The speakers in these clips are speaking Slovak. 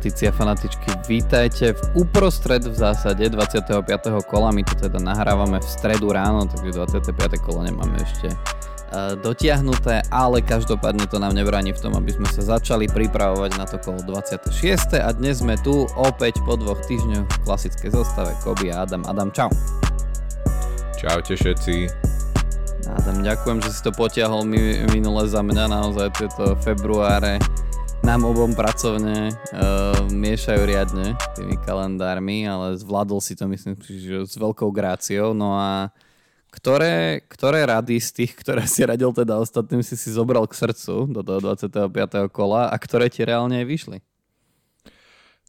fanatici a fanatičky, vítajte v uprostred v zásade 25. kola, my to teda nahrávame v stredu ráno, takže 25. kolo nemáme ešte uh, dotiahnuté, ale každopádne to nám nebráni v tom, aby sme sa začali pripravovať na to kolo 26. a dnes sme tu opäť po dvoch týždňoch v klasickej zostave Kobi a Adam. Adam, čau. Čaute všetci. Adam, ďakujem, že si to potiahol minule za mňa, naozaj tieto februáre nám obom pracovne uh, miešajú riadne tými kalendármi, ale zvládol si to myslím, že s veľkou gráciou. No a ktoré, ktoré rady z tých, ktoré si radil teda ostatným, si si zobral k srdcu do toho 25. kola a ktoré ti reálne aj vyšli?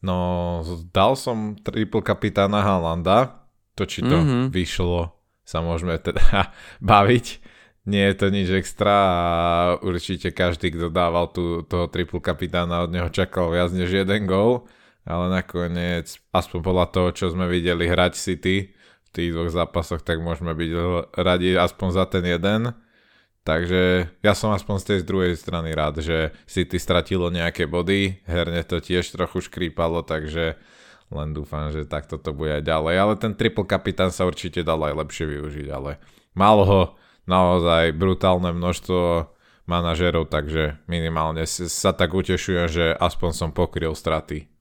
No, dal som triple kapitána Halanda. To, či to mm-hmm. vyšlo, sa môžeme teda baviť nie je to nič extra a určite každý, kto dával tu, toho triple kapitána od neho čakal viac než jeden gol, ale nakoniec, aspoň podľa toho, čo sme videli hrať City v tých dvoch zápasoch, tak môžeme byť radi aspoň za ten jeden. Takže ja som aspoň z tej druhej strany rád, že City stratilo nejaké body, herne to tiež trochu škrípalo, takže len dúfam, že takto to bude aj ďalej. Ale ten triple kapitán sa určite dal aj lepšie využiť, ale málo ho naozaj brutálne množstvo manažerov, takže minimálne sa tak utešujem, že aspoň som pokryl straty.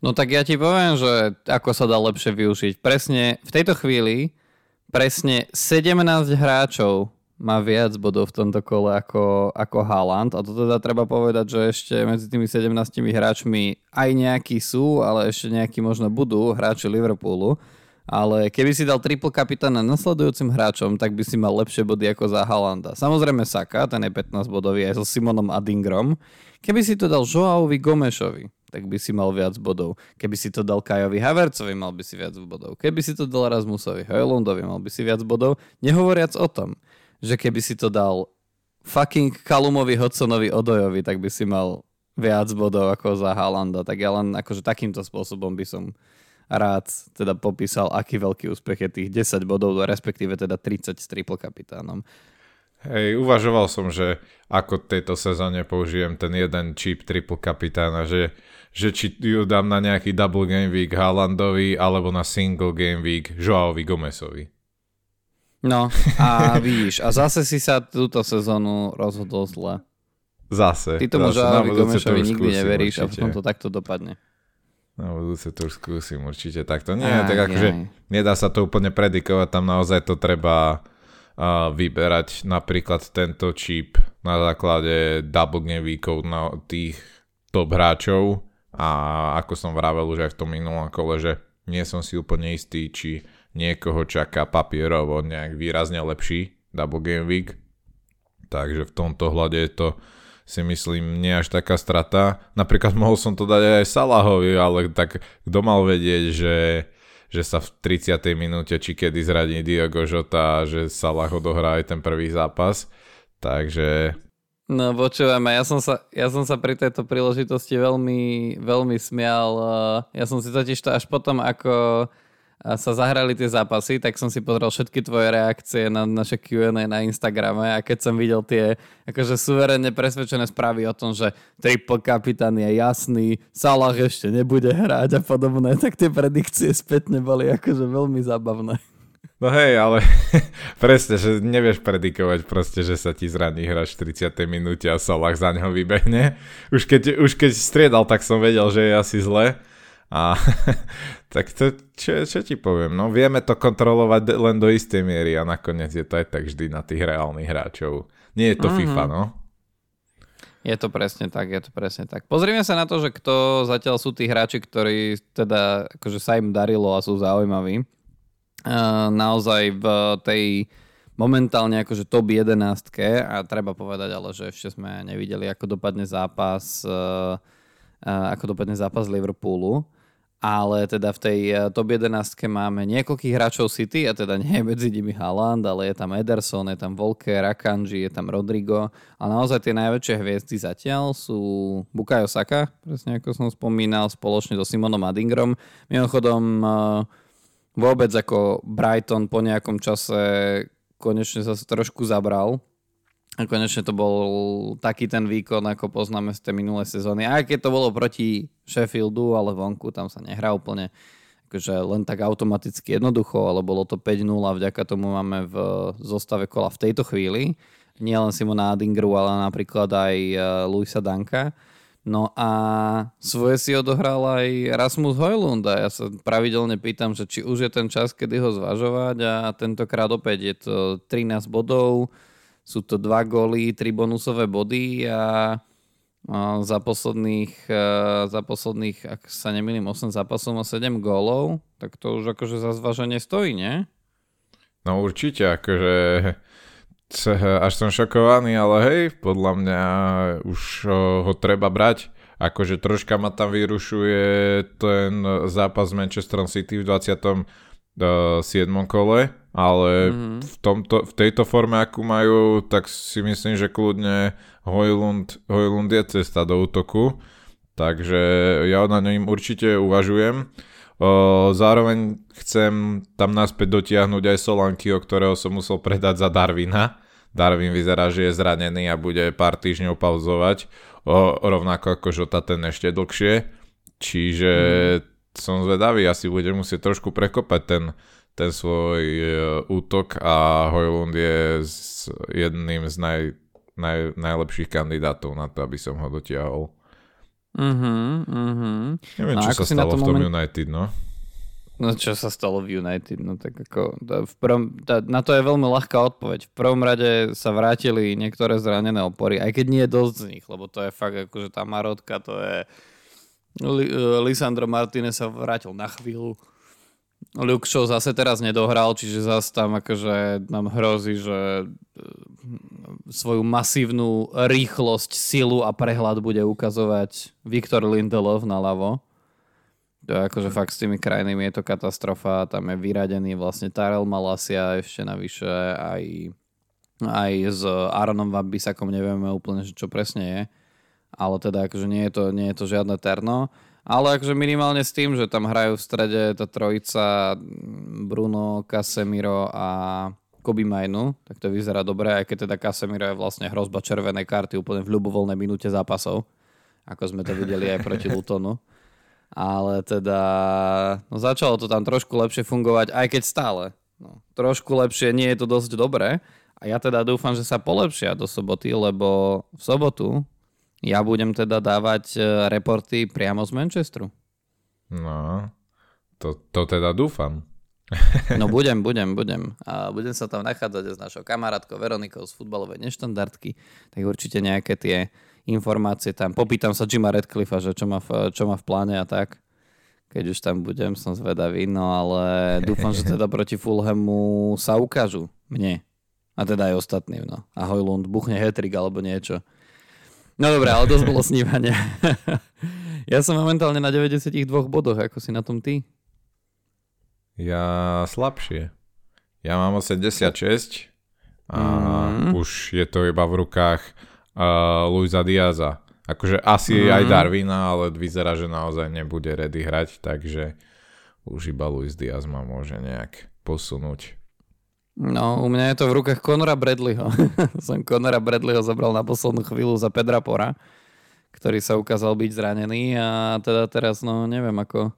No tak ja ti poviem, že ako sa dá lepšie využiť. Presne v tejto chvíli presne 17 hráčov má viac bodov v tomto kole ako, ako Haaland a to teda treba povedať, že ešte medzi tými 17 hráčmi aj nejakí sú, ale ešte nejakí možno budú hráči Liverpoolu ale keby si dal triple kapitána nasledujúcim hráčom, tak by si mal lepšie body ako za Halanda. Samozrejme Saka, ten je 15 bodový aj so Simonom Adingrom. Keby si to dal Joaovi Gomešovi, tak by si mal viac bodov. Keby si to dal Kajovi Havercovi, mal by si viac bodov. Keby si to dal Rasmusovi Hojlundovi, mal by si viac bodov. Nehovoriac o tom, že keby si to dal fucking Kalumovi Hodsonovi Odojovi, tak by si mal viac bodov ako za Halanda. Tak ja len akože takýmto spôsobom by som rád teda popísal, aký veľký úspech je tých 10 bodov, respektíve teda 30 s triple kapitánom. Hej, uvažoval som, že ako tejto sezóne použijem ten jeden chip triple kapitána, že, že či ju dám na nejaký double game week Haalandovi alebo na single game week Joaovi Gomesovi. No a vidíš, a zase si sa túto sezónu rozhodol zle. Zase. Ty tomu Joaovi Gomešovi nikdy neveríš určite. a potom to takto dopadne. Na budúce to už skúsim určite takto. Nie, aj, tak akože nedá sa to úplne predikovať, tam naozaj to treba uh, vyberať napríklad tento čip na základe double game na tých top hráčov a ako som vravel už aj v tom minulom kole, že nie som si úplne istý, či niekoho čaká papierovo nejak výrazne lepší double game week. Takže v tomto hľade je to si myslím nie až taká strata. Napríklad mohol som to dať aj Salahovi, ale tak kto mal vedieť, že, že sa v 30. minúte či kedy zradí Diogo Jota, že Salah odohrá aj ten prvý zápas. Takže... No počúvame, ja som sa, ja som sa pri tejto príležitosti veľmi, veľmi smial. Ja som si totiž to až potom, ako sa zahrali tie zápasy, tak som si pozrel všetky tvoje reakcie na naše Q&A na Instagrame a keď som videl tie akože suverénne presvedčené správy o tom, že triple kapitán je jasný, Salah ešte nebude hrať a podobné, tak tie predikcie spätne boli akože veľmi zábavné. No hej, ale presne, že nevieš predikovať proste, že sa ti zraní hráč v 30. minúte a Salah za neho vybehne. Už keď, už keď striedal, tak som vedel, že je asi zle. A tak to, čo, čo ti poviem, no vieme to kontrolovať len do istej miery a nakoniec je to aj tak vždy na tých reálnych hráčov. Nie je to mm-hmm. FIFA, no. Je to presne tak, je to presne tak. Pozrieme sa na to, že kto zatiaľ sú tí hráči, ktorí teda akože sa im darilo a sú zaujímaví. Naozaj v tej momentálne akože top 11 a treba povedať ale, že ešte sme nevideli, ako dopadne zápas uh, uh, ako dopadne zápas Liverpoolu ale teda v tej eh, top 11 máme niekoľkých hráčov City a teda nie je medzi nimi Haaland, ale je tam Ederson, je tam Volker, Akanji, je tam Rodrigo a naozaj tie najväčšie hviezdy zatiaľ sú Bukayo Saka, presne ako som spomínal, spoločne so Simonom Adingrom. Mimochodom eh, vôbec ako Brighton po nejakom čase konečne sa trošku zabral A konečne to bol taký ten výkon, ako poznáme z tej minulé sezóny. Aj keď to bolo proti Sheffieldu, ale vonku tam sa nehrá úplne akože len tak automaticky jednoducho, ale bolo to 5-0 a vďaka tomu máme v zostave kola v tejto chvíli. Nie len Simona Adingeru, ale napríklad aj e, Luisa Danka. No a svoje si odohral aj Rasmus Hojlund a ja sa pravidelne pýtam, že či už je ten čas, kedy ho zvažovať a tentokrát opäť je to 13 bodov, sú to dva góly, tri bonusové body a za posledných, e, za posledných, ak sa nemýlim, 8 zápasov má 7 gólov, tak to už akože za zvaženie stojí, nie? No určite, akože až som šokovaný, ale hej, podľa mňa už ho treba brať. Akože troška ma tam vyrušuje ten zápas s City v 27. kole, ale mm-hmm. v, tomto, v tejto forme, akú majú, tak si myslím, že kľudne Hojlund, Hojlund je cesta do útoku, takže ja na ňom určite uvažujem. O, zároveň chcem tam naspäť dotiahnuť aj Solankyho, ktorého som musel predať za Darwina. Darwin vyzerá, že je zranený a bude pár týždňov pauzovať, o, rovnako ako Žota ten ešte dlhšie. Čiže mm. Som zvedavý, asi bude musieť trošku prekopať ten ten svoj e, útok a Hojlund je z, jedným z naj, naj, najlepších kandidátov na to, aby som ho dotiahol. Uh-huh, uh-huh. Neviem, čo sa stalo v tom moment... United, no. No čo sa stalo v United, no tak ako v prvom, tá, na to je veľmi ľahká odpoveď. V prvom rade sa vrátili niektoré zranené opory, aj keď nie je dosť z nich, lebo to je fakt akože tá marotka, to je Lisandro Martinez sa vrátil na chvíľu Luke Shaw zase teraz nedohral, čiže zase tam akože nám hrozí, že e, svoju masívnu rýchlosť, silu a prehľad bude ukazovať Viktor Lindelov na ľavo. To je akože fakt s tými krajinami je to katastrofa. Tam je vyradený vlastne Tarel Malasia ešte navyše aj, aj s Aaronom Wambisakom nevieme úplne, čo presne je. Ale teda akože nie je to, nie je to žiadne terno. Ale akože minimálne s tým, že tam hrajú v strede tá trojica Bruno, Casemiro a Kobe Mainu, tak to vyzerá dobre, aj keď teda Casemiro je vlastne hrozba červenej karty úplne v ľubovoľnej minúte zápasov, ako sme to videli aj proti Lutonu. Ale teda no začalo to tam trošku lepšie fungovať, aj keď stále. No, trošku lepšie, nie je to dosť dobré. A ja teda dúfam, že sa polepšia do soboty, lebo v sobotu ja budem teda dávať e, reporty priamo z Manchesteru. No, to, to teda dúfam. No budem, budem, budem. A budem sa tam nachádzať s našou kamarátkou Veronikou z futbalovej neštandardky, tak určite nejaké tie informácie tam. Popýtam sa Jima Redcliffa, že čo má v, čo má v pláne a tak. Keď už tam budem, som zvedavý, no ale dúfam, že teda proti Fulhamu sa ukážu mne. A teda aj ostatným, no. Ahoj Lund, buchne hetrik alebo niečo. No dobré, ale dosť bolo snívania. ja som momentálne na 92 bodoch, ako si na tom ty? Ja slabšie. Ja mám 86 a mm. už je to iba v rukách uh, Luisa Diaza. Akože asi mm. aj Darwina, ale vyzerá, že naozaj nebude ready hrať, takže už iba Luis Diaz ma môže nejak posunúť. No, u mňa je to v rukách Conora Bradleyho. Som Conora Bradleyho zobral na poslednú chvíľu za Pedra Pora, ktorý sa ukázal byť zranený a teda teraz, no neviem, ako,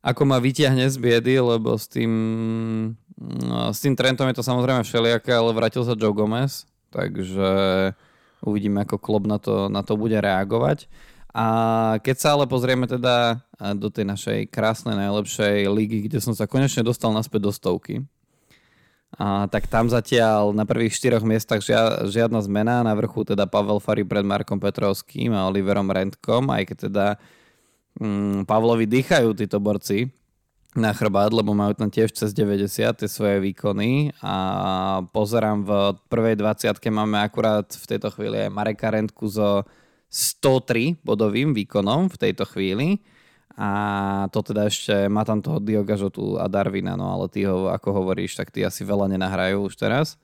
ako ma vyťahne z biedy, lebo s tým, no, s tým Trentom je to samozrejme všelijaké, ale vrátil sa Joe Gomez, takže uvidíme, ako klub na to, na to bude reagovať. A keď sa ale pozrieme teda do tej našej krásnej, najlepšej ligy, kde som sa konečne dostal naspäť do stovky, a, tak tam zatiaľ na prvých štyroch miestach žia, žiadna zmena. Na vrchu teda Pavel Fari pred Markom Petrovským a Oliverom Rentkom, aj keď teda mm, Pavlovi dýchajú títo borci na chrbát, lebo majú tam tiež cez 90 tie svoje výkony a pozerám v prvej 20 máme akurát v tejto chvíli aj Mareka Rentku so 103 bodovým výkonom v tejto chvíli a to teda ešte má tam toho Dioga Žotu a Darwina, no ale ty ho, ako hovoríš, tak ty asi veľa nenahrajú už teraz.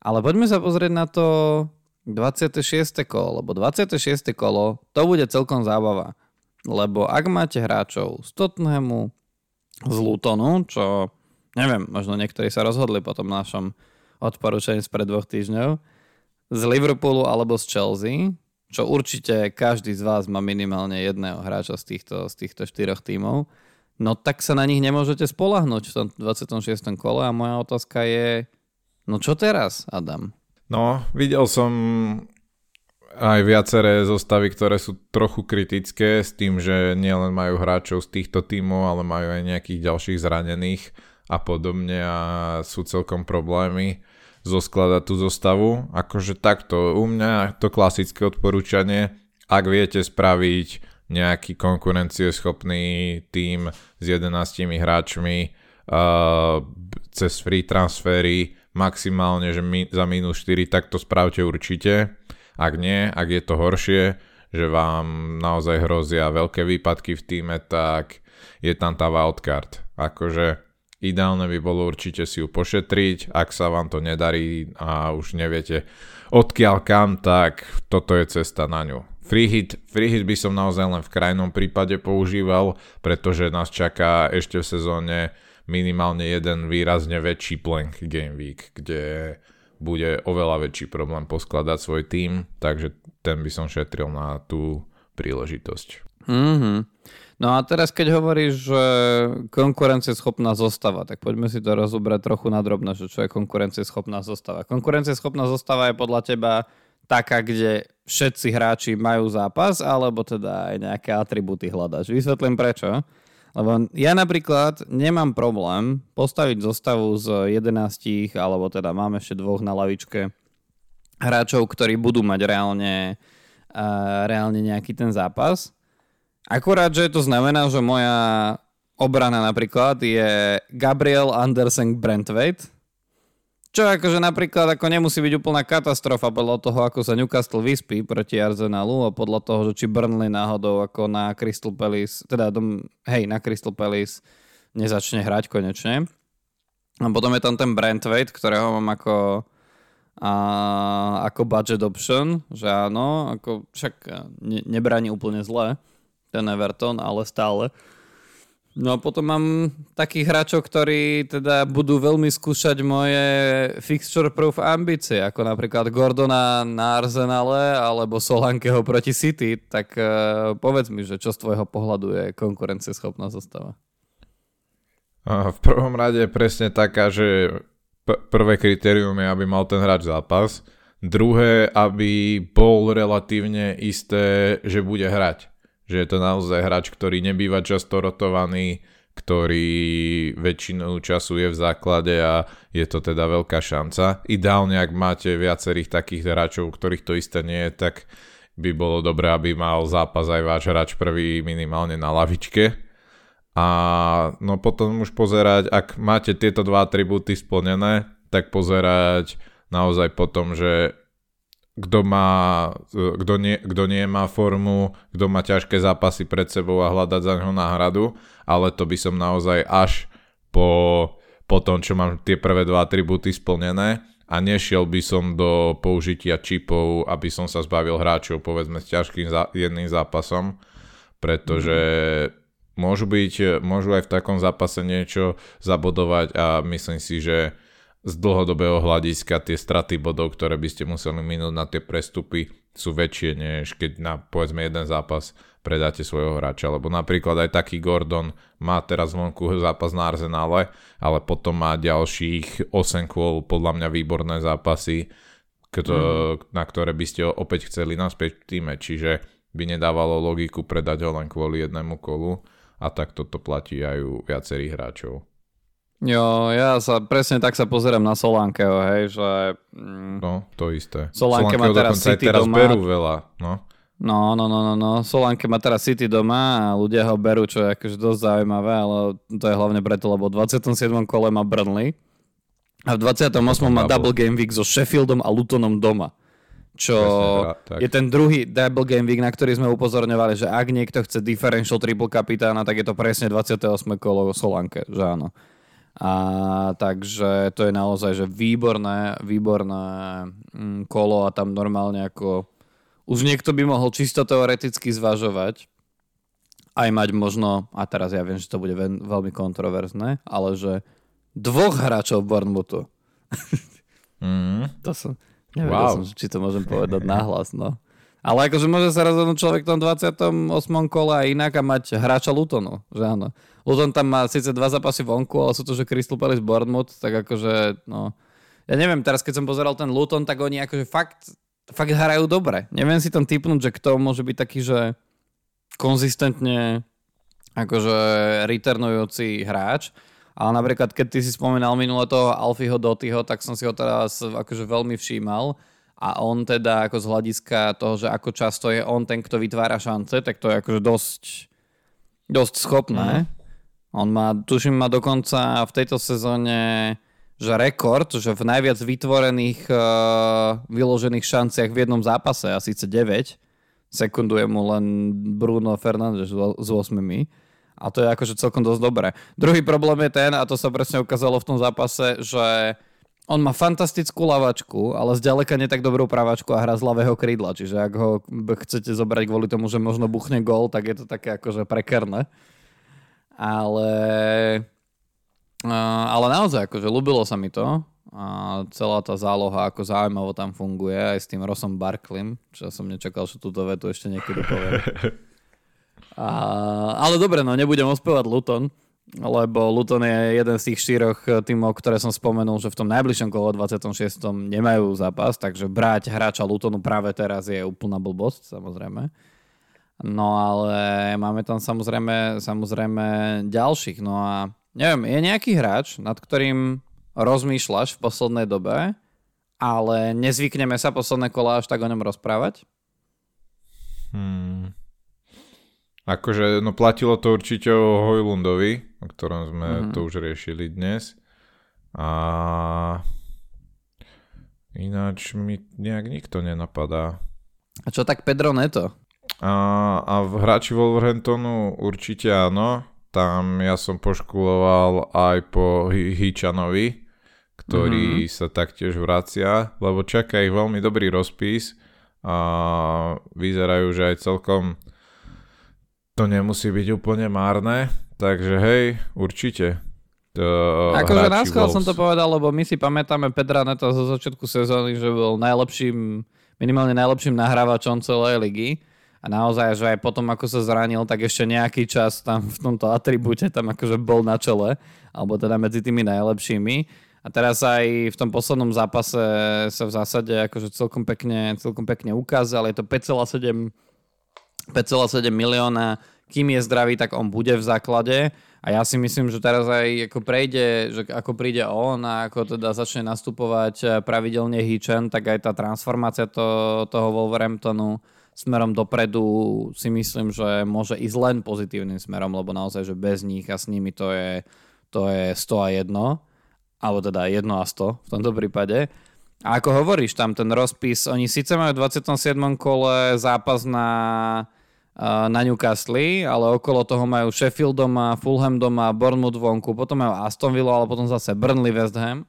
Ale poďme sa pozrieť na to 26. kolo, lebo 26. kolo to bude celkom zábava. Lebo ak máte hráčov z Tottenhamu, z Lutonu, čo neviem, možno niektorí sa rozhodli po tom našom odporúčaní spred dvoch týždňov, z Liverpoolu alebo z Chelsea, čo určite každý z vás má minimálne jedného hráča z týchto, z týchto štyroch tímov, no tak sa na nich nemôžete spolahnuť v tom 26. kole a moja otázka je, no čo teraz, Adam? No, videl som aj viaceré zostavy, ktoré sú trochu kritické s tým, že nielen majú hráčov z týchto tímov, ale majú aj nejakých ďalších zranených a podobne a sú celkom problémy zoskladať tú zostavu. Akože takto, u mňa to klasické odporúčanie, ak viete spraviť nejaký konkurencieschopný tým s 11 hráčmi uh, cez free transfery maximálne, že mi, za minus 4, tak to spravte určite. Ak nie, ak je to horšie, že vám naozaj hrozia veľké výpadky v týme, tak je tam tá wildcard. Akože Ideálne by bolo určite si ju pošetriť, ak sa vám to nedarí a už neviete odkiaľ kam, tak toto je cesta na ňu. Free hit, free by som naozaj len v krajnom prípade používal, pretože nás čaká ešte v sezóne minimálne jeden výrazne väčší plank game week, kde bude oveľa väčší problém poskladať svoj tým, takže ten by som šetril na tú príležitosť. Mm-hmm. No a teraz, keď hovoríš, že konkurencieschopná zostava, tak poďme si to rozobrať trochu nadrobne, že čo je konkurencieschopná zostava. Konkurencieschopná zostava je podľa teba taká, kde všetci hráči majú zápas, alebo teda aj nejaké atributy hľadaš. Vysvetlím prečo. Lebo ja napríklad nemám problém postaviť zostavu z 11, alebo teda máme ešte dvoch na lavičke hráčov, ktorí budú mať reálne, uh, reálne nejaký ten zápas Akurát, že to znamená, že moja obrana napríklad je Gabriel Andersen Brentwaite, čo akože napríklad ako nemusí byť úplná katastrofa podľa toho, ako sa Newcastle vyspí proti Arsenalu a podľa toho, že či Burnley náhodou ako na Crystal Palace, teda dom, hej, na Crystal Palace nezačne hrať konečne. A potom je tam ten Brentwaite, ktorého mám ako a, ako budget option, že áno, ako však ne, nebráni úplne zle ten Everton, ale stále. No a potom mám takých hráčov, ktorí teda budú veľmi skúšať moje fixture proof ambície, ako napríklad Gordona na Arsenale alebo Solankeho proti City, tak uh, povedz mi, že čo z tvojho pohľadu je konkurencieschopná zostava? V prvom rade je presne taká, že prvé kritérium je, aby mal ten hráč zápas, druhé, aby bol relatívne isté, že bude hrať že je to naozaj hráč, ktorý nebýva často rotovaný, ktorý väčšinu času je v základe a je to teda veľká šanca. Ideálne, ak máte viacerých takých hráčov, ktorých to isté nie je, tak by bolo dobré, aby mal zápas aj váš hráč prvý minimálne na lavičke. A no potom už pozerať, ak máte tieto dva atribúty splnené, tak pozerať naozaj potom, že kto má, kto nie, kto nie má formu, kto má ťažké zápasy pred sebou a hľadať za ňo náhradu, ale to by som naozaj až po, po tom, čo mám tie prvé dva atribúty splnené a nešiel by som do použitia čipov, aby som sa zbavil hráčov povedzme s ťažkým zá, jedným zápasom, pretože môžu byť, môžu aj v takom zápase niečo zabodovať a myslím si, že z dlhodobého hľadiska tie straty bodov, ktoré by ste museli minúť na tie prestupy, sú väčšie, než keď na povedzme jeden zápas predáte svojho hráča. Lebo napríklad aj taký Gordon má teraz vonku zápas na Arsenále, ale potom má ďalších 8 kôl podľa mňa výborné zápasy, kto, mm. na ktoré by ste opäť chceli naspäť v týme. Čiže by nedávalo logiku predať ho len kvôli jednému kolu a tak toto platí aj u viacerých hráčov. Jo, ja sa presne tak sa pozerám na Solánkeho, hej, že... Mm, no, to isté. Solánke má teraz City teraz doma. berú veľa, no. No, no, no, no, no. Solánke má teraz City doma a ľudia ho berú, čo je akože dosť zaujímavé, ale to je hlavne preto, lebo v 27. kole má Burnley a v 28. má double game week so Sheffieldom a Lutonom doma. Čo Presne, je ten druhý double game week, na ktorý sme upozorňovali, že ak niekto chce differential triple kapitána, tak je to presne 28. kolo Solanke, že áno. A takže to je naozaj že výborné, výborné mm, kolo a tam normálne ako už niekto by mohol čisto teoreticky zvažovať aj mať možno, a teraz ja viem, že to bude veľmi kontroverzné, ale že dvoch hráčov Bournemouthu. Mm. to som, Nevedel wow. som, či to môžem povedať nahlas, no. Ale akože môže sa rozhodnúť človek v tom 28. kole a inak a mať hráča Lutonu, že áno. Luton tam má síce dva zápasy vonku, ale sú to, že Crystal Palace Bournemouth, tak akože, no... Ja neviem, teraz keď som pozeral ten Luton, tak oni akože fakt, fakt hrajú dobre. Neviem si tam typnúť, že kto môže byť taký, že konzistentne akože returnujúci hráč. Ale napríklad, keď ty si spomínal minule toho Alfieho Dotyho, tak som si ho teraz akože veľmi všímal a on teda ako z hľadiska toho, že ako často je on ten, kto vytvára šance, tak to je akože dosť, dosť schopné. Mm. On má, tuším, má dokonca v tejto sezóne že rekord, že v najviac vytvorených uh, vyložených šanciach v jednom zápase, a síce 9, sekunduje mu len Bruno Fernández s 8. A to je akože celkom dosť dobré. Druhý problém je ten, a to sa presne ukázalo v tom zápase, že on má fantastickú lavačku, ale zďaleka nie tak dobrú pravačku a hra z ľavého krídla. Čiže ak ho chcete zobrať kvôli tomu, že možno buchne gól, tak je to také akože prekerné. Ale, ale naozaj, akože ľúbilo sa mi to. A celá tá záloha, ako zaujímavo tam funguje, aj s tým Rosom Barklim, čo som nečakal, že túto vetu ešte niekedy poviem. A, ale dobre, no nebudem ospevať Luton, lebo Luton je jeden z tých štyroch eh, tímov, ktoré som spomenul, že v tom najbližšom kole 26. nemajú zápas, takže brať hráča Lutonu práve teraz je úplná blbosť, samozrejme. No ale máme tam samozrejme, samozrejme ďalších. No a neviem, je nejaký hráč, nad ktorým rozmýšľaš v poslednej dobe, ale nezvykneme sa posledné kola až tak o ňom rozprávať? Hmm. Akože, no platilo to určite o Hojlundovi, o ktorom sme mm-hmm. to už riešili dnes. A ináč mi nejak nikto nenapadá. A čo tak Pedro Neto? A, a v hráči Wolverhamptonu určite áno. Tam ja som poškuloval aj po Hičanovi, ktorý mm-hmm. sa taktiež vracia, lebo čaká ich veľmi dobrý rozpis a vyzerajú, že aj celkom to nemusí byť úplne márne, takže hej, určite. akože na som to povedal, lebo my si pamätáme Petra Neta zo začiatku sezóny, že bol najlepším, minimálne najlepším nahrávačom celej ligy. A naozaj, že aj potom, ako sa zranil, tak ešte nejaký čas tam v tomto atribúte tam akože bol na čele, alebo teda medzi tými najlepšími. A teraz aj v tom poslednom zápase sa v zásade akože celkom pekne, celkom pekne ukázal. Je to 5,7 5,7 milióna, kým je zdravý, tak on bude v základe. A ja si myslím, že teraz aj ako prejde, že ako príde on a ako teda začne nastupovať eh, pravidelne Hitchen, tak aj tá transformácia to, toho Wolverhamptonu smerom dopredu si myslím, že môže ísť len pozitívnym smerom, lebo naozaj, že bez nich a s nimi to je, to je 100 a 1, alebo teda 1 a 100 v tomto prípade. A ako hovoríš, tam ten rozpis, oni síce majú v 27. kole zápas na, na Newcastle, ale okolo toho majú Sheffield doma, Fulham doma, Bournemouth vonku, potom majú Aston Villa, ale potom zase Burnley, West Ham.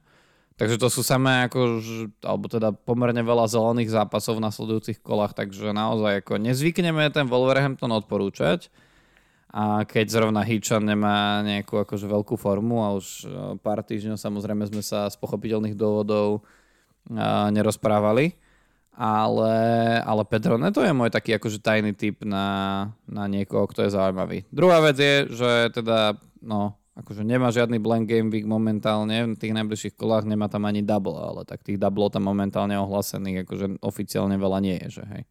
Takže to sú samé ako, alebo teda pomerne veľa zelených zápasov v nasledujúcich kolách, takže naozaj ako nezvykneme ten Wolverhampton odporúčať. A keď zrovna Hitchan nemá nejakú akože veľkú formu a už pár týždňov samozrejme sme sa z pochopiteľných dôvodov nerozprávali. Ale, ale Pedro Neto je môj taký akože tajný typ na, na niekoho, kto je zaujímavý. Druhá vec je, že teda no, akože nemá žiadny blank game week momentálne, v tých najbližších kolách nemá tam ani double, ale tak tých double tam momentálne ohlásených akože oficiálne veľa nie je, že hej.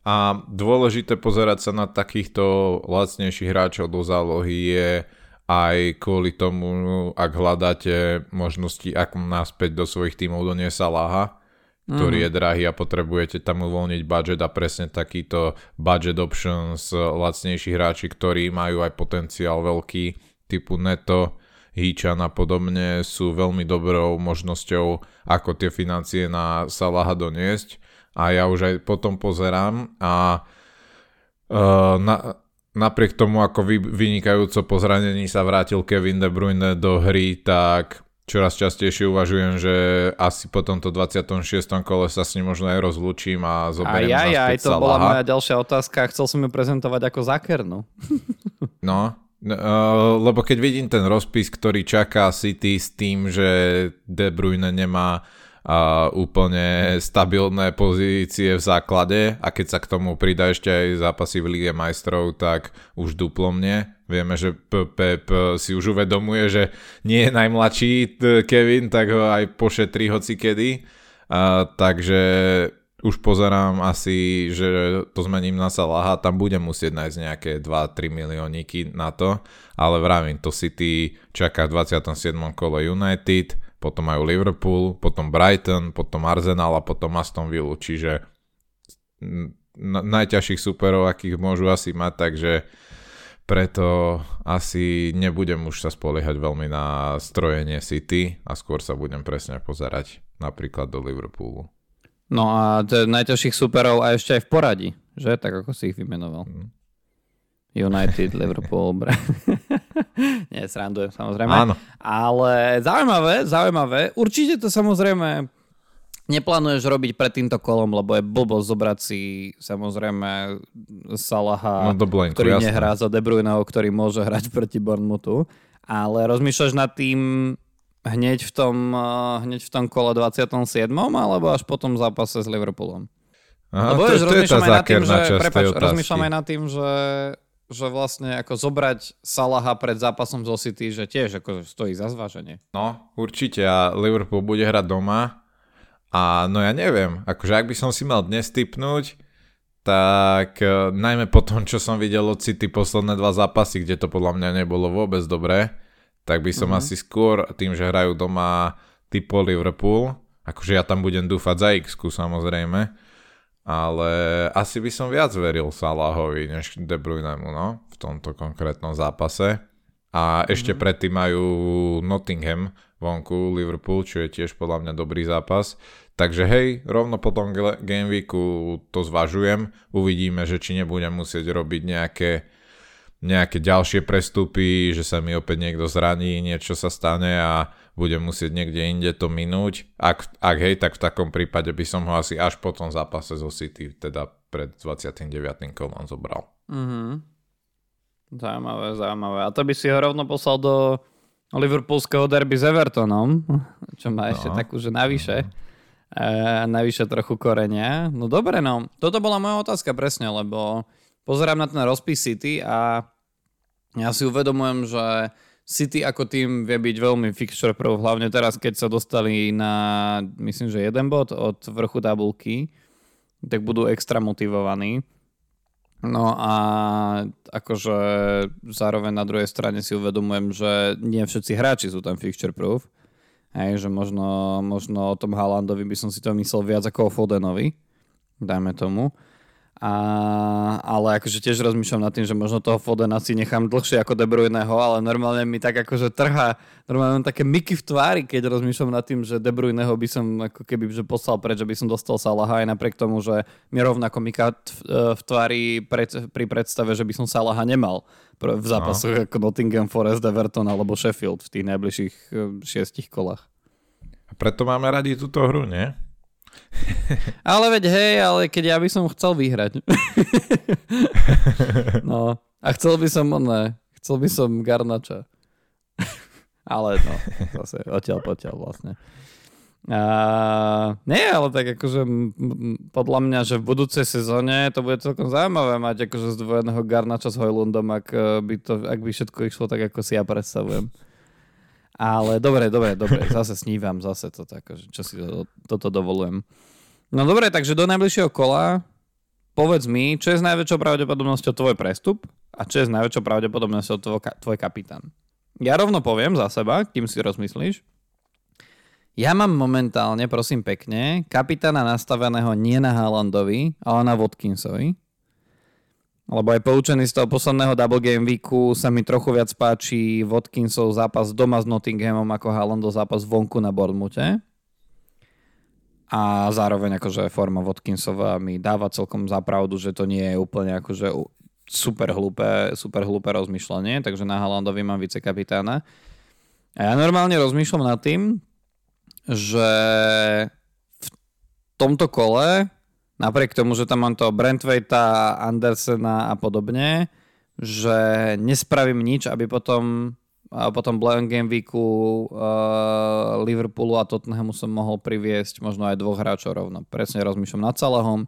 A dôležité pozerať sa na takýchto lacnejších hráčov do zálohy je aj kvôli tomu, ak hľadáte možnosti, ako naspäť do svojich tímov do Salaha, ktorý mm. je drahý a potrebujete tam uvoľniť budget a presne takýto budget options lacnejší hráči, ktorí majú aj potenciál veľký typu Neto, Híčan a podobne sú veľmi dobrou možnosťou, ako tie financie na Salaha doniesť a ja už aj potom pozerám a uh, na, napriek tomu, ako vy, vynikajúco po zranení sa vrátil Kevin De Bruyne do hry, tak čoraz častejšie uvažujem, že asi po tomto 26. kole sa s ním možno aj rozlúčim a zoberiem aj, aj, aj, to Salaha. bola moja ďalšia otázka. Chcel som ju prezentovať ako zakernu. no, Uh, lebo keď vidím ten rozpis, ktorý čaká City s tým, že De Bruyne nemá a úplne stabilné pozície v základe a keď sa k tomu pridá ešte aj zápasy v Lige majstrov, tak už duplom nie. Vieme, že Pep si už uvedomuje, že nie je najmladší Kevin, tak ho aj pošetrí hoci kedy. A, takže už pozerám asi, že to zmením na Salaha, tam budem musieť nájsť nejaké 2-3 milióniky na to, ale vravím, to City čaká v 27. kole United, potom majú Liverpool, potom Brighton, potom Arsenal a potom Aston Villa, čiže najťažších superov, akých môžu asi mať, takže preto asi nebudem už sa spoliehať veľmi na strojenie City a skôr sa budem presne pozerať napríklad do Liverpoolu. No a najťažších superov a ešte aj v poradí, že? Tak ako si ich vymenoval. Mm. United, Liverpool, Nie, srandujem samozrejme. Áno. Ale zaujímavé, zaujímavé. Určite to samozrejme neplánuješ robiť pred týmto kolom, lebo je blbosť zobrať si samozrejme Salaha, no, blenku, ktorý jasné. nehrá za De Bruyneho, ktorý môže hrať proti Bournemouthu. Ale rozmýšľaš nad tým hneď v tom, eh, hneď v tom kole 27. alebo až potom zápase s Liverpoolom? Aha, Lebo to, to je tá zákerná časť prepáč, rozmýšľam aj nad tým, že že vlastne ako zobrať Salaha pred zápasom zo City, že tiež ako stojí za zváženie. No, určite a Liverpool bude hrať doma a no ja neviem, akože ak by som si mal dnes typnúť, tak uh, najmä po tom, čo som videl od City posledné dva zápasy, kde to podľa mňa nebolo vôbec dobré, tak by som mm-hmm. asi skôr tým, že hrajú doma typo Liverpool, akože ja tam budem dúfať za x samozrejme, ale asi by som viac veril Salahovi než De Bruynemu, no, v tomto konkrétnom zápase. A ešte mm-hmm. predtým majú Nottingham vonku, Liverpool, čo je tiež podľa mňa dobrý zápas. Takže hej, rovno po tom Game Weeku to zvažujem. Uvidíme, že či nebudem musieť robiť nejaké nejaké ďalšie prestupy, že sa mi opäť niekto zraní, niečo sa stane a budem musieť niekde inde to minúť. Ak, ak hej, tak v takom prípade by som ho asi až po tom zápase zo City, teda pred 29. kolom zobral. Mm-hmm. Zaujímavé, zaujímavé. A to by si ho rovno poslal do Liverpoolského derby s Evertonom, čo má ešte no. takú, že navyše. Mm-hmm. E, navyše trochu korenia. No dobre, no. Toto bola moja otázka presne, lebo pozerám na ten rozpis City a ja si uvedomujem, že City ako tým vie byť veľmi fixture prv, hlavne teraz, keď sa dostali na, myslím, že jeden bod od vrchu tabulky, tak budú extra motivovaní. No a akože zároveň na druhej strane si uvedomujem, že nie všetci hráči sú tam fixture proof. Hej, že možno, možno o tom Haalandovi by som si to myslel viac ako o Fodenovi, dajme tomu. A, ale akože tiež rozmýšľam nad tým, že možno toho Fodena si nechám dlhšie ako De Bruyneho, ale normálne mi tak akože trhá, normálne mám také myky v tvári, keď rozmýšľam nad tým, že De Bruyneho by som ako keby že poslal preč, že by som dostal Salaha aj napriek tomu, že mi rovnako myká v, v tvári pred, pri predstave, že by som Salaha nemal v zápasoch no. ako Nottingham Forest, Everton alebo Sheffield v tých najbližších eh, šiestich kolách. A preto máme radi túto hru, nie? Ale veď hej, ale keď ja by som chcel vyhrať. no, a chcel by som ne, chcel by som Garnača. ale no, zase odtiaľ potiaľ vlastne. A, nie, ale tak akože podľa mňa, že v budúcej sezóne to bude celkom zaujímavé mať akože zdvojeného Garnača s Hojlundom, ak by, to, ak by všetko išlo tak, ako si ja predstavujem. Ale dobre, dobre, dobre, zase snívam, zase to tak, čo si to, toto dovolujem. No dobre, takže do najbližšieho kola povedz mi, čo je s najväčšou pravdepodobnosťou tvoj prestup a čo je s najväčšou pravdepodobnosťou tvoj, tvoj kapitán. Ja rovno poviem za seba, kým si rozmyslíš. Ja mám momentálne, prosím pekne, kapitána nastaveného nie na Haalandovi, ale na Watkinsovi. Lebo aj poučený z toho posledného Double Game Weeku sa mi trochu viac páči Watkinsov zápas doma s Nottinghamom ako Haalandov zápas vonku na Bournemouth. A zároveň akože forma Watkinsova mi dáva celkom zapravdu, že to nie je úplne akože super hlúpe, super hlúpe rozmýšľanie, takže na Haalandovi mám vicekapitána. A ja normálne rozmýšľam nad tým, že v tomto kole napriek tomu, že tam mám toho Brentwaita, Andersena a podobne, že nespravím nič, aby potom a potom Game Weeku uh, Liverpoolu a Tottenhamu som mohol priviesť možno aj dvoch hráčov rovno. Presne rozmýšľam nad celého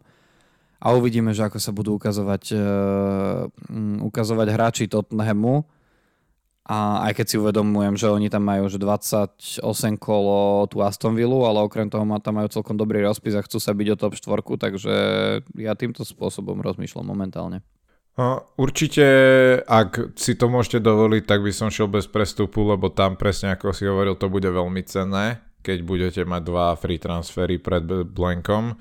a uvidíme, že ako sa budú ukazovať, uh, ukazovať hráči Tottenhamu a aj keď si uvedomujem, že oni tam majú že 28 kolo tú Aston Villa, ale okrem toho tam majú celkom dobrý rozpis a chcú sa byť o top 4, takže ja týmto spôsobom rozmýšľam momentálne. Určite, ak si to môžete dovoliť, tak by som šiel bez prestupu, lebo tam presne ako si hovoril, to bude veľmi cenné, keď budete mať dva free transfery pred blankom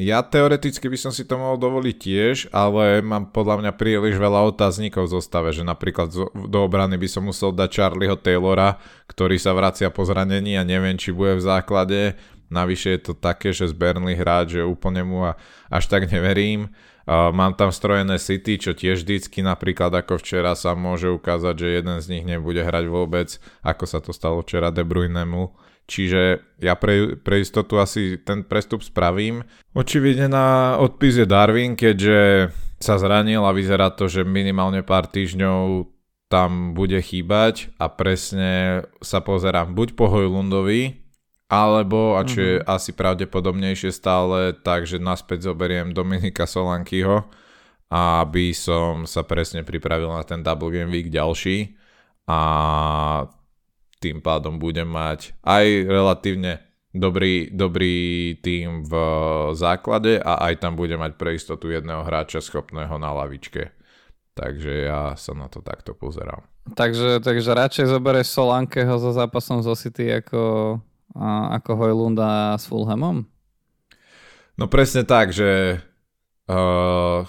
ja teoreticky by som si to mohol dovoliť tiež, ale mám podľa mňa príliš veľa otáznikov v zostave, že napríklad do obrany by som musel dať Charlieho Taylora, ktorý sa vracia po zranení a neviem, či bude v základe. Navyše je to také, že z Burnley hráč, že úplne mu až tak neverím. Mám tam strojené City, čo tiež vždycky napríklad ako včera sa môže ukázať, že jeden z nich nebude hrať vôbec, ako sa to stalo včera De Bruynemu Čiže ja pre, pre istotu asi ten prestup spravím. Očividne na odpis je Darwin, keďže sa zranil a vyzerá to, že minimálne pár týždňov tam bude chýbať a presne sa pozerám buď po Hojlundovi, alebo, a čo je mm-hmm. asi pravdepodobnejšie stále, takže naspäť zoberiem Dominika Solankyho, aby som sa presne pripravil na ten Double Game Week ďalší a tým pádom budem mať aj relatívne dobrý, dobrý tým v základe a aj tam budem mať pre istotu jedného hráča schopného na lavičke. Takže ja sa na to takto pozerám. Takže, takže radšej zoberieš Solankeho so zápasom zo City ako, ako Hojlunda s Fulhamom? No presne tak, že uh,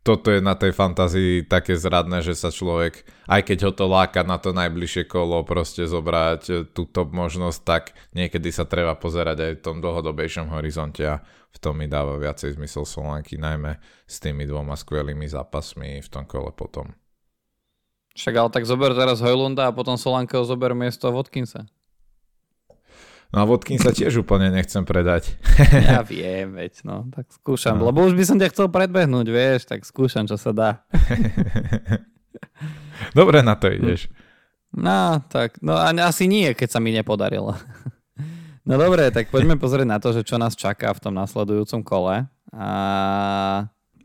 toto je na tej fantázii také zradné, že sa človek, aj keď ho to láka na to najbližšie kolo, proste zobrať e, túto možnosť, tak niekedy sa treba pozerať aj v tom dlhodobejšom horizonte a v tom mi dáva viacej zmysel Solanky, najmä s tými dvoma skvelými zápasmi v tom kole potom. Však ale tak zober teraz Hojlunda a potom Solankeho zober miesto Vodkinsa. No a vodkyn sa tiež úplne nechcem predať. ja viem, veď, no, tak skúšam, no. lebo už by som ťa chcel predbehnúť, vieš, tak skúšam, čo sa dá. Dobre na to ideš. No, tak, no asi nie, keď sa mi nepodarilo. no dobre, tak poďme pozrieť na to, že čo nás čaká v tom nasledujúcom kole. A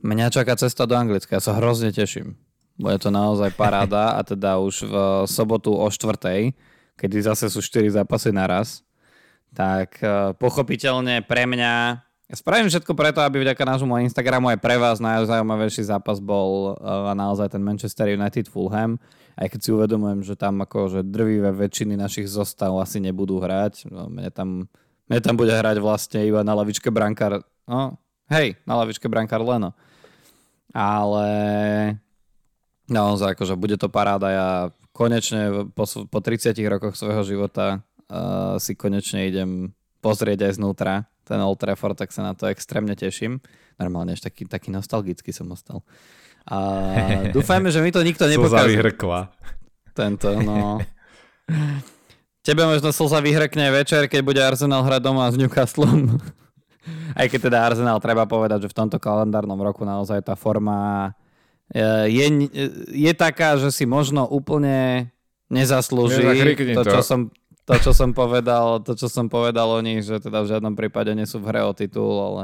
mňa čaká cesta do Anglicka, ja sa hrozne teším. Bude to naozaj paráda a teda už v sobotu o štvrtej, kedy zase sú 4 zápasy naraz tak uh, pochopiteľne pre mňa Spravím všetko preto, aby vďaka nášmu Instagramu aj pre vás najzaujímavejší zápas bol uh, naozaj ten Manchester United Fulham. Aj keď si uvedomujem, že tam akože drvivé väčšiny našich zostav asi nebudú hrať. No, mne, tam, mne tam bude hrať vlastne iba na lavičke brankár. No, hej, na lavičke brankár Leno. Ale naozaj akože bude to paráda. Ja konečne po, po 30 rokoch svojho života uh, si konečne idem pozrieť aj znútra ten Old Trafford, tak sa na to extrémne teším. Normálne až taký, taký nostalgický som ostal. A dúfajme, že mi to nikto nepokazí. vyhrkla. Tento, no. Tebe možno slza vyhrkne večer, keď bude Arsenal hrať doma s Newcastlom. Aj keď teda Arsenal treba povedať, že v tomto kalendárnom roku naozaj tá forma je, je, je taká, že si možno úplne nezaslúži to, čo som to, čo som povedal, to, čo som povedal o nich, že teda v žiadnom prípade nie sú v hre o titul, ale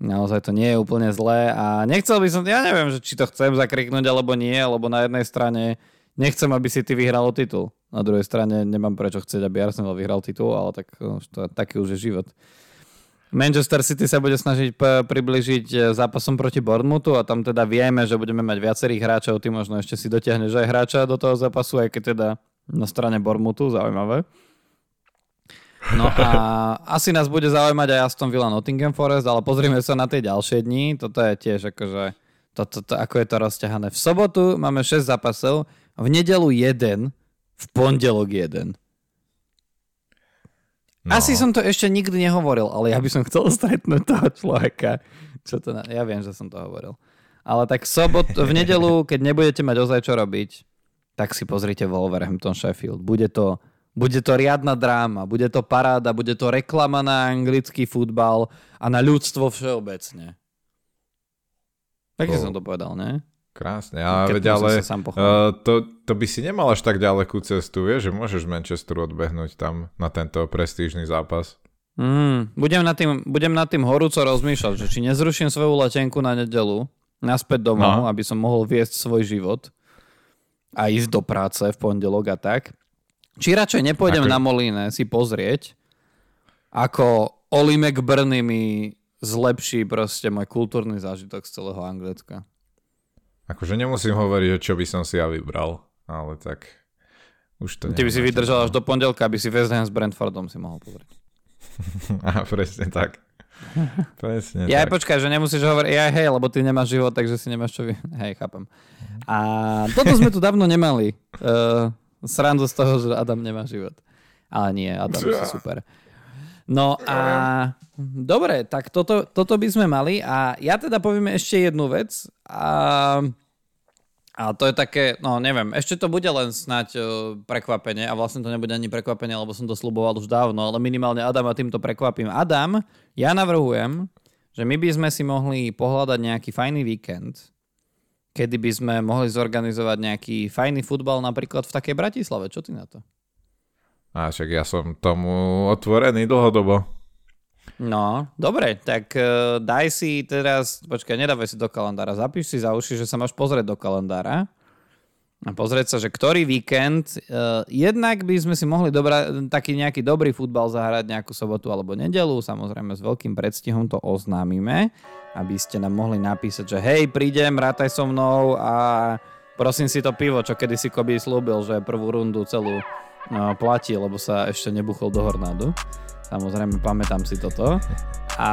naozaj to nie je úplne zlé a nechcel by som, ja neviem, že či to chcem zakriknúť alebo nie, lebo na jednej strane nechcem, aby si ty vyhral o titul. Na druhej strane nemám prečo chcieť, aby Arsenal vyhral titul, ale tak no, to, taký už je život. Manchester City sa bude snažiť p- približiť e, zápasom proti Bournemouthu a tam teda vieme, že budeme mať viacerých hráčov, ty možno ešte si dotiahneš aj hráča do toho zápasu, aj keď teda na strane Bournemouthu, zaujímavé. No a asi nás bude zaujímať aj Aston Villa Nottingham Forest, ale pozrieme sa na tie ďalšie dni. Toto je tiež akože, to, to, to, ako je to rozťahané. V sobotu máme 6 zápasov, v nedelu 1, v pondelok 1. No. Asi som to ešte nikdy nehovoril, ale ja by som chcel stretnúť toho človeka. Čo to, ja viem, že som to hovoril. Ale tak sobot, v nedelu, keď nebudete mať ozaj čo robiť, tak si pozrite Wolverhampton Sheffield. Bude to bude to riadna dráma, bude to paráda, bude to reklama na anglický futbal a na ľudstvo všeobecne. Tak oh. som to povedal, ne? Krásne, ale veď ale uh, to, to by si nemal až tak ďalekú cestu, vieš, že môžeš Manchesteru odbehnúť tam na tento prestížny zápas. Mm, budem, nad tým, budem nad tým horúco rozmýšľať, že či nezruším svoju letenku na nedelu naspäť domov, no. aby som mohol viesť svoj život a ísť do práce v pondelok a tak. Či radšej nepôjdem ako... na Molíne si pozrieť, ako Oli McBurney mi zlepší proste môj kultúrny zážitok z celého Anglicka. Akože nemusím hovoriť, čo by som si ja vybral, ale tak už to Ty by si vydržal až do pondelka, aby si West Ham s Brentfordom si mohol pozrieť. A presne tak. Presne ja tak. počkaj, že nemusíš hovoriť, ja hej, lebo ty nemáš život, takže si nemáš čo vy... Hej, chápem. A toto sme tu dávno nemali. Uh, srandu z toho, že Adam nemá život. Ale nie, Adam je super. No a dobre, tak toto, toto by sme mali a ja teda poviem ešte jednu vec a, a to je také, no neviem, ešte to bude len snať uh, prekvapenie a vlastne to nebude ani prekvapenie, lebo som to sluboval už dávno, ale minimálne Adam a týmto prekvapím. Adam, ja navrhujem, že my by sme si mohli pohľadať nejaký fajný víkend, kedy by sme mohli zorganizovať nejaký fajný futbal napríklad v takej Bratislave. Čo ty na to? A však ja som tomu otvorený dlhodobo. No, dobre, tak uh, daj si teraz, počkaj, nedávaj si do kalendára, zapíš si za uši, že sa máš pozrieť do kalendára a pozrieť sa, že ktorý víkend, uh, jednak by sme si mohli dobra, taký nejaký dobrý futbal zahrať nejakú sobotu alebo nedelu, samozrejme s veľkým predstihom to oznámime, aby ste nám mohli napísať, že hej, prídem, rátaj so mnou a prosím si to pivo, čo kedy si Kobi slúbil, že prvú rundu celú no, platí, lebo sa ešte nebuchol do Hornádu. Samozrejme, pamätám si toto. A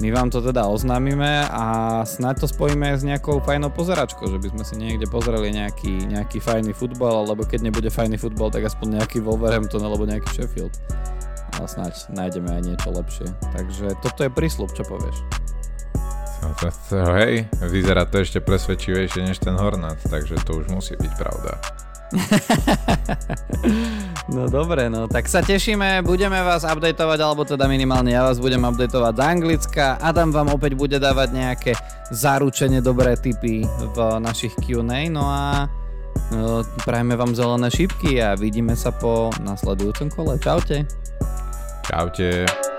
my vám to teda oznámime a snáď to spojíme s nejakou fajnou pozeračkou, že by sme si niekde pozreli nejaký, nejaký fajný futbal, alebo keď nebude fajný futbal, tak aspoň nejaký Wolverhampton alebo nejaký Sheffield. A snáď nájdeme aj niečo lepšie. Takže toto je prísľub, čo povieš? No to, hej, vyzerá to ešte presvedčivejšie než ten Hornát, takže to už musí byť pravda. No dobre, no tak sa tešíme, budeme vás updateovať, alebo teda minimálne ja vás budem updateovať z Anglicka. Adam vám opäť bude dávať nejaké zaručenie dobré tipy v našich Q&A, no a no, prajeme vám zelené šipky a vidíme sa po nasledujúcom kole. Čaute. Čaute.